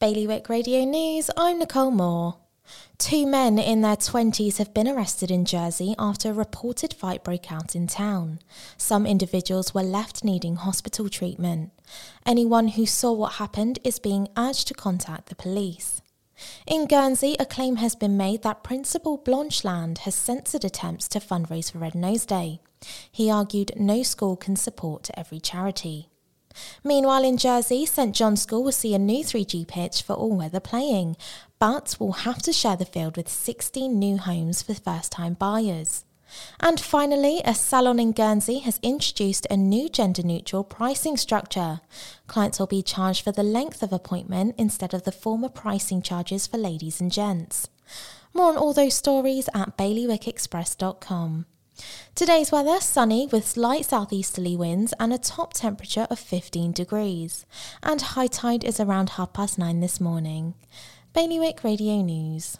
Bailiwick Radio News, I'm Nicole Moore. Two men in their 20s have been arrested in Jersey after a reported fight broke out in town. Some individuals were left needing hospital treatment. Anyone who saw what happened is being urged to contact the police. In Guernsey, a claim has been made that Principal Blanchelande has censored attempts to fundraise for Red Nose Day. He argued no school can support every charity. Meanwhile, in Jersey, St John's School will see a new 3G pitch for all weather playing, but will have to share the field with 16 new homes for first time buyers. And finally, a salon in Guernsey has introduced a new gender neutral pricing structure. Clients will be charged for the length of appointment instead of the former pricing charges for ladies and gents. More on all those stories at bailiwickexpress.com. Today's weather sunny with light southeasterly winds and a top temperature of 15 degrees. And high tide is around half past nine this morning. Bailiwick Radio News.